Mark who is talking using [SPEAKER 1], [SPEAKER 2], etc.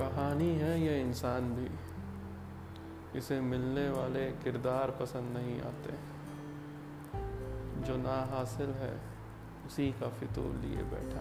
[SPEAKER 1] कहानी है ये इंसान भी। इसे मिलने वाले किरदार पसंद नहीं आते। जो ना हासिल है, उसी का फितूर लिए बैठा